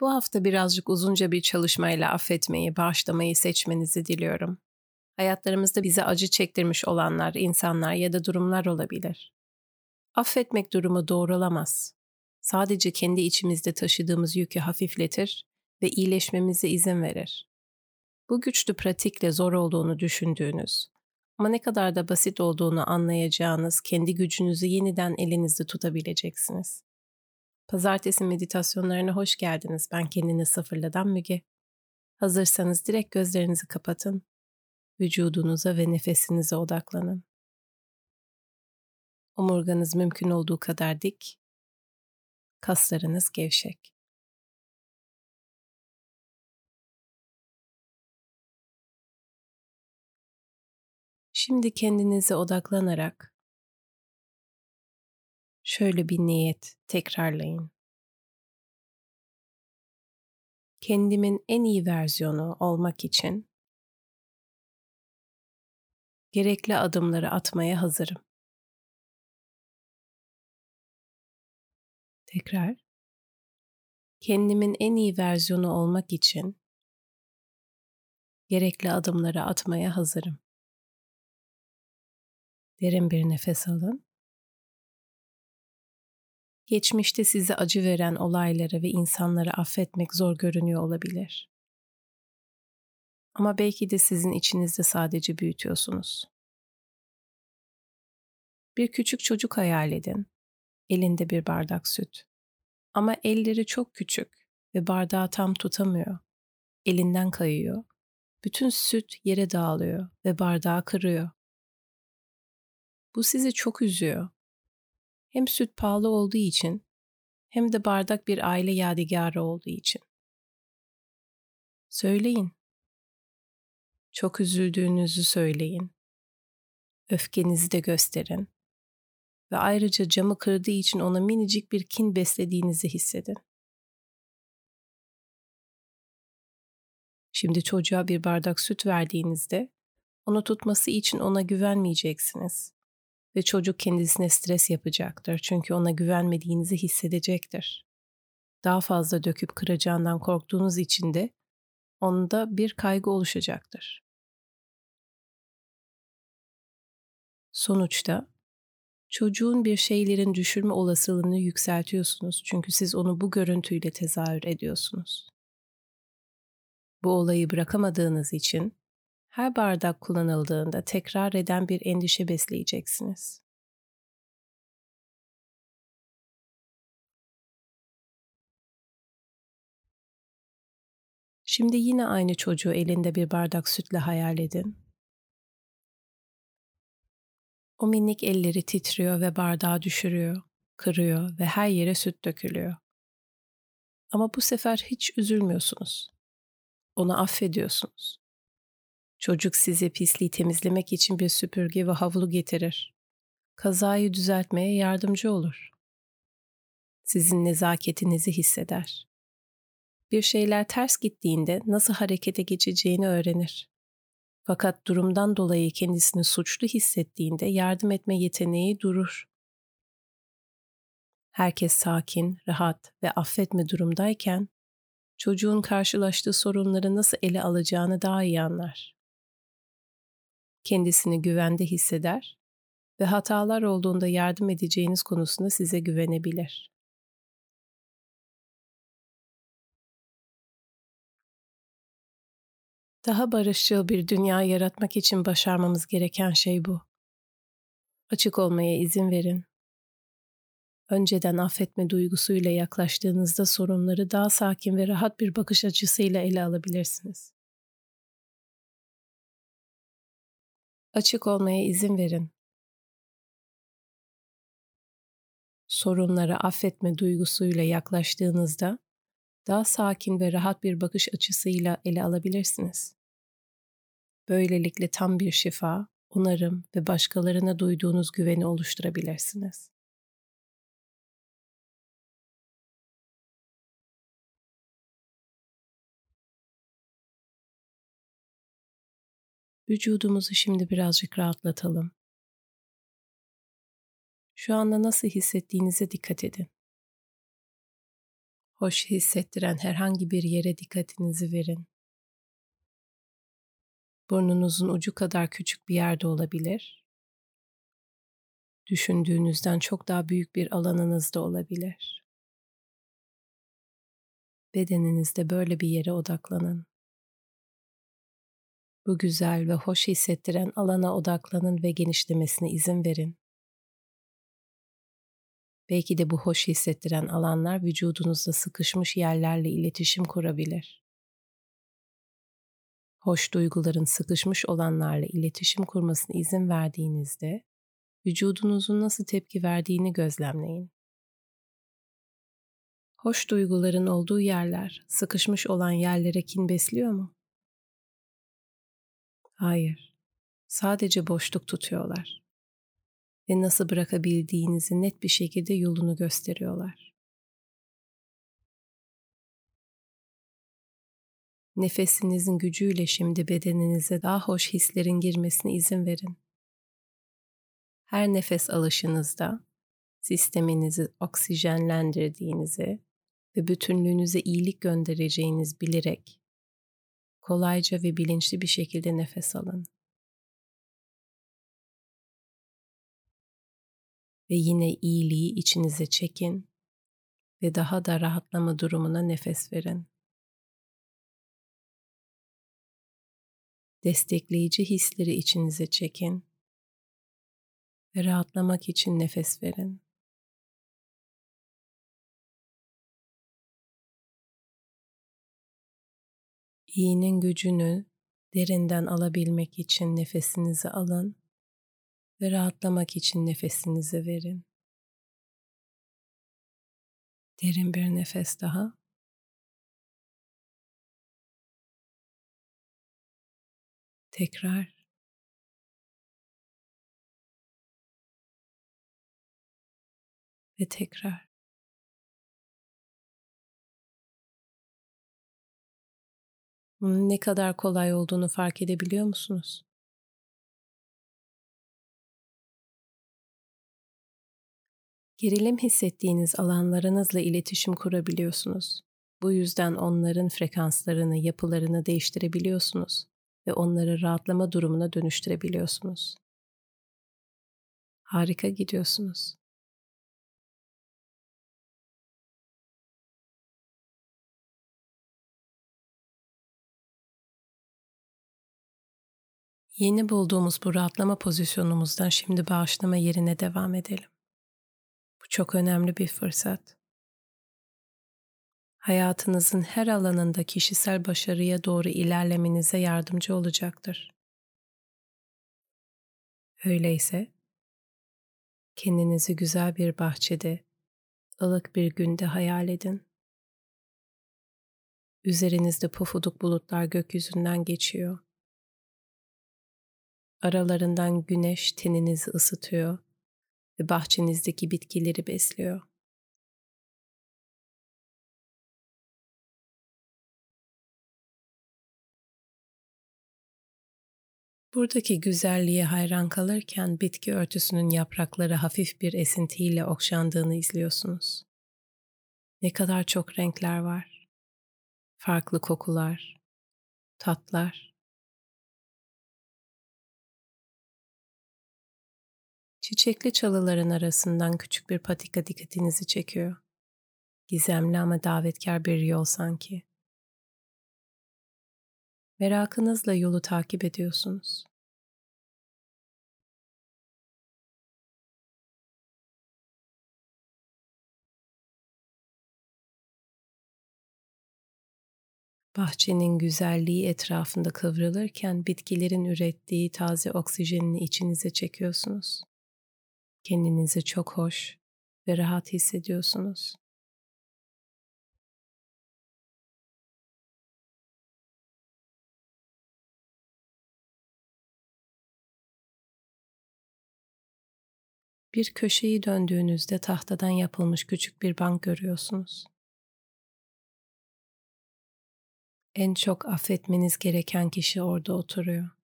Bu hafta birazcık uzunca bir çalışmayla affetmeyi, bağışlamayı seçmenizi diliyorum. Hayatlarımızda bize acı çektirmiş olanlar, insanlar ya da durumlar olabilir. Affetmek durumu doğrulamaz. Sadece kendi içimizde taşıdığımız yükü hafifletir ve iyileşmemize izin verir. Bu güçlü pratikle zor olduğunu düşündüğünüz ama ne kadar da basit olduğunu anlayacağınız kendi gücünüzü yeniden elinizde tutabileceksiniz. Pazartesi meditasyonlarına hoş geldiniz. Ben kendini sıfırladan Müge. Hazırsanız direkt gözlerinizi kapatın. Vücudunuza ve nefesinize odaklanın. Omurganız mümkün olduğu kadar dik. Kaslarınız gevşek. Şimdi kendinize odaklanarak şöyle bir niyet tekrarlayın. Kendimin en iyi versiyonu olmak için gerekli adımları atmaya hazırım. Tekrar. Kendimin en iyi versiyonu olmak için gerekli adımları atmaya hazırım. Derin bir nefes alın. Geçmişte size acı veren olayları ve insanları affetmek zor görünüyor olabilir. Ama belki de sizin içinizde sadece büyütüyorsunuz. Bir küçük çocuk hayal edin. Elinde bir bardak süt. Ama elleri çok küçük ve bardağı tam tutamıyor. Elinden kayıyor. Bütün süt yere dağılıyor ve bardağı kırıyor. Bu sizi çok üzüyor. Hem süt pahalı olduğu için hem de bardak bir aile yadigarı olduğu için. Söyleyin. Çok üzüldüğünüzü söyleyin. Öfkenizi de gösterin. Ve ayrıca camı kırdığı için ona minicik bir kin beslediğinizi hissedin. Şimdi çocuğa bir bardak süt verdiğinizde onu tutması için ona güvenmeyeceksiniz ve çocuk kendisine stres yapacaktır çünkü ona güvenmediğinizi hissedecektir. Daha fazla döküp kıracağından korktuğunuz için de onda bir kaygı oluşacaktır. Sonuçta çocuğun bir şeylerin düşürme olasılığını yükseltiyorsunuz çünkü siz onu bu görüntüyle tezahür ediyorsunuz. Bu olayı bırakamadığınız için her bardak kullanıldığında tekrar eden bir endişe besleyeceksiniz. Şimdi yine aynı çocuğu elinde bir bardak sütle hayal edin. O minik elleri titriyor ve bardağı düşürüyor, kırıyor ve her yere süt dökülüyor. Ama bu sefer hiç üzülmüyorsunuz. Onu affediyorsunuz. Çocuk size pisliği temizlemek için bir süpürge ve havlu getirir. Kazayı düzeltmeye yardımcı olur. Sizin nezaketinizi hisseder. Bir şeyler ters gittiğinde nasıl harekete geçeceğini öğrenir. Fakat durumdan dolayı kendisini suçlu hissettiğinde yardım etme yeteneği durur. Herkes sakin, rahat ve affetme durumdayken çocuğun karşılaştığı sorunları nasıl ele alacağını daha iyi anlar kendisini güvende hisseder ve hatalar olduğunda yardım edeceğiniz konusunda size güvenebilir. Daha barışçıl bir dünya yaratmak için başarmamız gereken şey bu. Açık olmaya izin verin. Önceden affetme duygusuyla yaklaştığınızda sorunları daha sakin ve rahat bir bakış açısıyla ele alabilirsiniz. Açık olmaya izin verin. Sorunlara affetme duygusuyla yaklaştığınızda daha sakin ve rahat bir bakış açısıyla ele alabilirsiniz. Böylelikle tam bir şifa, onarım ve başkalarına duyduğunuz güveni oluşturabilirsiniz. Vücudumuzu şimdi birazcık rahatlatalım. Şu anda nasıl hissettiğinize dikkat edin. Hoş hissettiren herhangi bir yere dikkatinizi verin. Burnunuzun ucu kadar küçük bir yerde olabilir. Düşündüğünüzden çok daha büyük bir alanınızda olabilir. Bedeninizde böyle bir yere odaklanın. Bu güzel ve hoş hissettiren alana odaklanın ve genişlemesine izin verin. Belki de bu hoş hissettiren alanlar vücudunuzda sıkışmış yerlerle iletişim kurabilir. Hoş duyguların sıkışmış olanlarla iletişim kurmasına izin verdiğinizde vücudunuzun nasıl tepki verdiğini gözlemleyin. Hoş duyguların olduğu yerler sıkışmış olan yerlere kin besliyor mu? Hayır. Sadece boşluk tutuyorlar. Ve nasıl bırakabildiğinizi net bir şekilde yolunu gösteriyorlar. Nefesinizin gücüyle şimdi bedeninize daha hoş hislerin girmesine izin verin. Her nefes alışınızda sisteminizi oksijenlendirdiğinizi ve bütünlüğünüze iyilik göndereceğiniz bilerek kolayca ve bilinçli bir şekilde nefes alın. Ve yine iyiliği içinize çekin ve daha da rahatlama durumuna nefes verin. Destekleyici hisleri içinize çekin ve rahatlamak için nefes verin. İyinin gücünü derinden alabilmek için nefesinizi alın ve rahatlamak için nefesinizi verin. Derin bir nefes daha. Tekrar. Ve tekrar. Bunun ne kadar kolay olduğunu fark edebiliyor musunuz? Gerilim hissettiğiniz alanlarınızla iletişim kurabiliyorsunuz. Bu yüzden onların frekanslarını, yapılarını değiştirebiliyorsunuz ve onları rahatlama durumuna dönüştürebiliyorsunuz. Harika gidiyorsunuz. Yeni bulduğumuz bu rahatlama pozisyonumuzdan şimdi bağışlama yerine devam edelim. Bu çok önemli bir fırsat. Hayatınızın her alanında kişisel başarıya doğru ilerlemenize yardımcı olacaktır. Öyleyse kendinizi güzel bir bahçede, ılık bir günde hayal edin. Üzerinizde pufuduk bulutlar gökyüzünden geçiyor Aralarından güneş teninizi ısıtıyor ve bahçenizdeki bitkileri besliyor. Buradaki güzelliğe hayran kalırken bitki örtüsünün yaprakları hafif bir esintiyle okşandığını izliyorsunuz. Ne kadar çok renkler var. Farklı kokular, tatlar. Çiçekli çalıların arasından küçük bir patika dikkatinizi çekiyor. Gizemli ama davetkar bir yol sanki. Merakınızla yolu takip ediyorsunuz. Bahçenin güzelliği etrafında kıvrılırken bitkilerin ürettiği taze oksijenini içinize çekiyorsunuz. Kendinizi çok hoş ve rahat hissediyorsunuz. Bir köşeyi döndüğünüzde tahtadan yapılmış küçük bir bank görüyorsunuz. En çok affetmeniz gereken kişi orada oturuyor.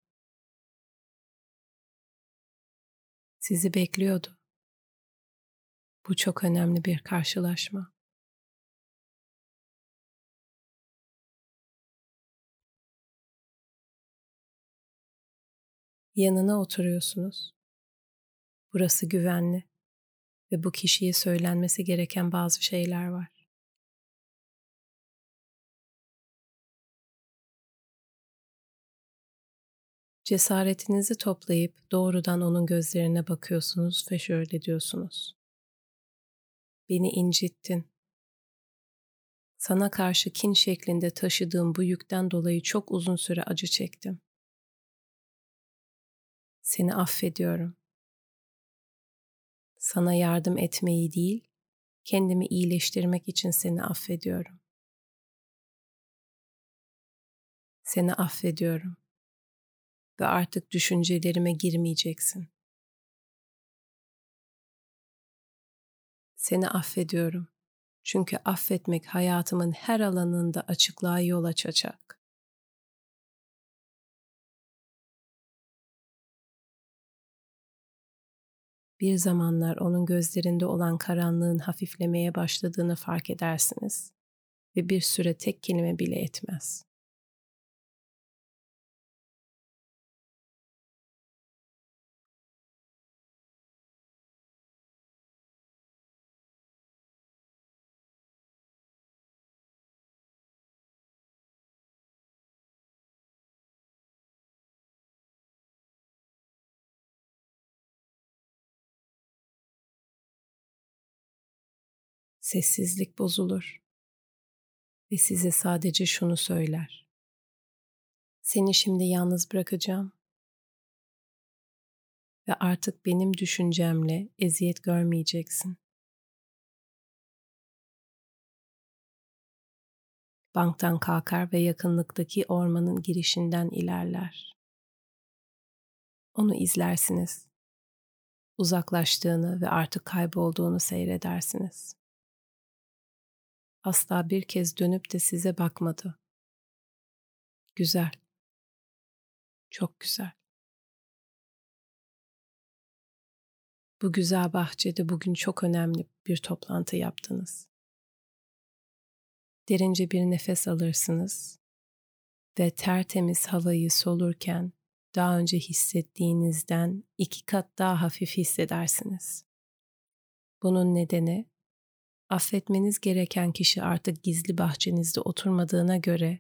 sizi bekliyordu. Bu çok önemli bir karşılaşma. Yanına oturuyorsunuz. Burası güvenli ve bu kişiye söylenmesi gereken bazı şeyler var. Cesaretinizi toplayıp doğrudan onun gözlerine bakıyorsunuz ve şöyle diyorsunuz. Beni incittin. Sana karşı kin şeklinde taşıdığım bu yükten dolayı çok uzun süre acı çektim. Seni affediyorum. Sana yardım etmeyi değil, kendimi iyileştirmek için seni affediyorum. Seni affediyorum ve artık düşüncelerime girmeyeceksin. Seni affediyorum. Çünkü affetmek hayatımın her alanında açıklığa yol açacak. Bir zamanlar onun gözlerinde olan karanlığın hafiflemeye başladığını fark edersiniz ve bir süre tek kelime bile etmez. Sessizlik bozulur ve size sadece şunu söyler. Seni şimdi yalnız bırakacağım ve artık benim düşüncemle eziyet görmeyeceksin. Banktan kalkar ve yakınlıktaki ormanın girişinden ilerler. Onu izlersiniz. Uzaklaştığını ve artık kaybolduğunu seyredersiniz asla bir kez dönüp de size bakmadı. Güzel. Çok güzel. Bu güzel bahçede bugün çok önemli bir toplantı yaptınız. Derince bir nefes alırsınız ve tertemiz havayı solurken daha önce hissettiğinizden iki kat daha hafif hissedersiniz. Bunun nedeni affetmeniz gereken kişi artık gizli bahçenizde oturmadığına göre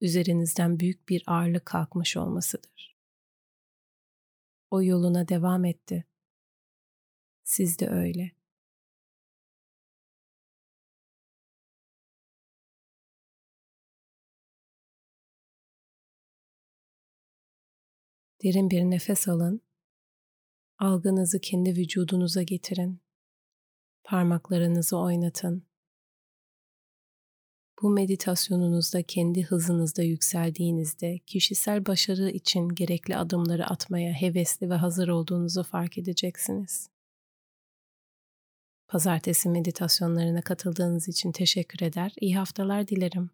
üzerinizden büyük bir ağırlık kalkmış olmasıdır. O yoluna devam etti. Siz de öyle. Derin bir nefes alın. Algınızı kendi vücudunuza getirin. Parmaklarınızı oynatın. Bu meditasyonunuzda kendi hızınızda yükseldiğinizde kişisel başarı için gerekli adımları atmaya hevesli ve hazır olduğunuzu fark edeceksiniz. Pazartesi meditasyonlarına katıldığınız için teşekkür eder, iyi haftalar dilerim.